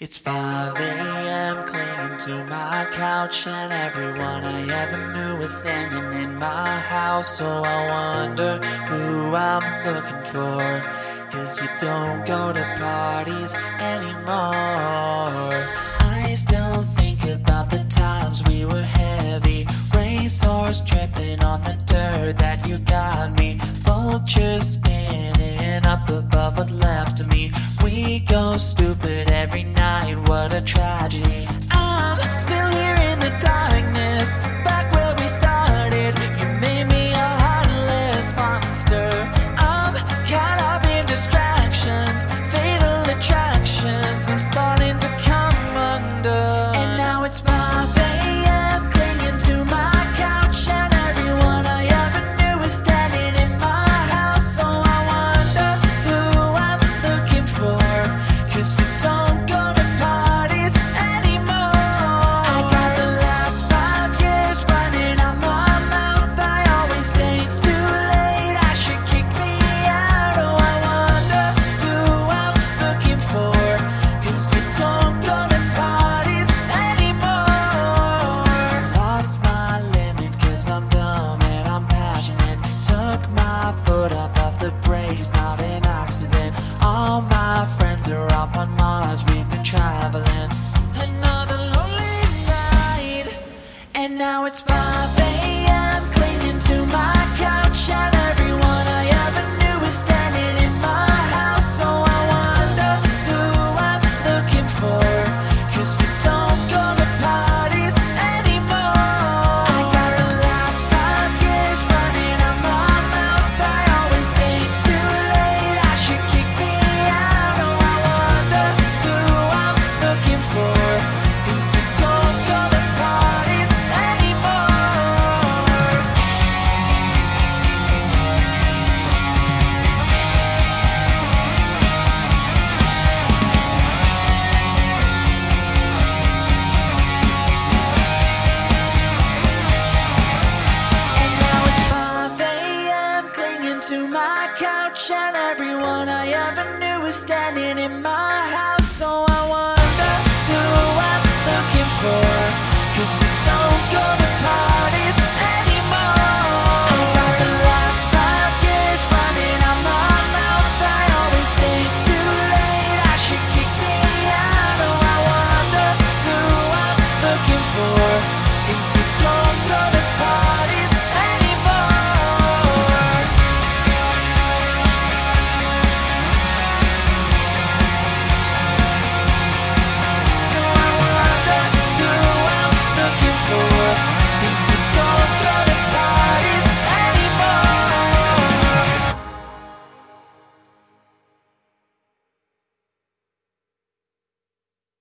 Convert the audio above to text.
It's 5 a.m. clinging to my couch, and everyone I ever knew is standing in my house. So I wonder who I'm looking for. Cause you don't go to parties anymore. I still think about the times we were heavy. Racehorse tripping on the dirt that you got me. Vultures spinning up above what's left of me. We go stupid every night, what a tragedy. Brakes, not an accident. All my friends are up on Mars, we've been traveling. Another lonely night, and now it's 5 was standing in my house.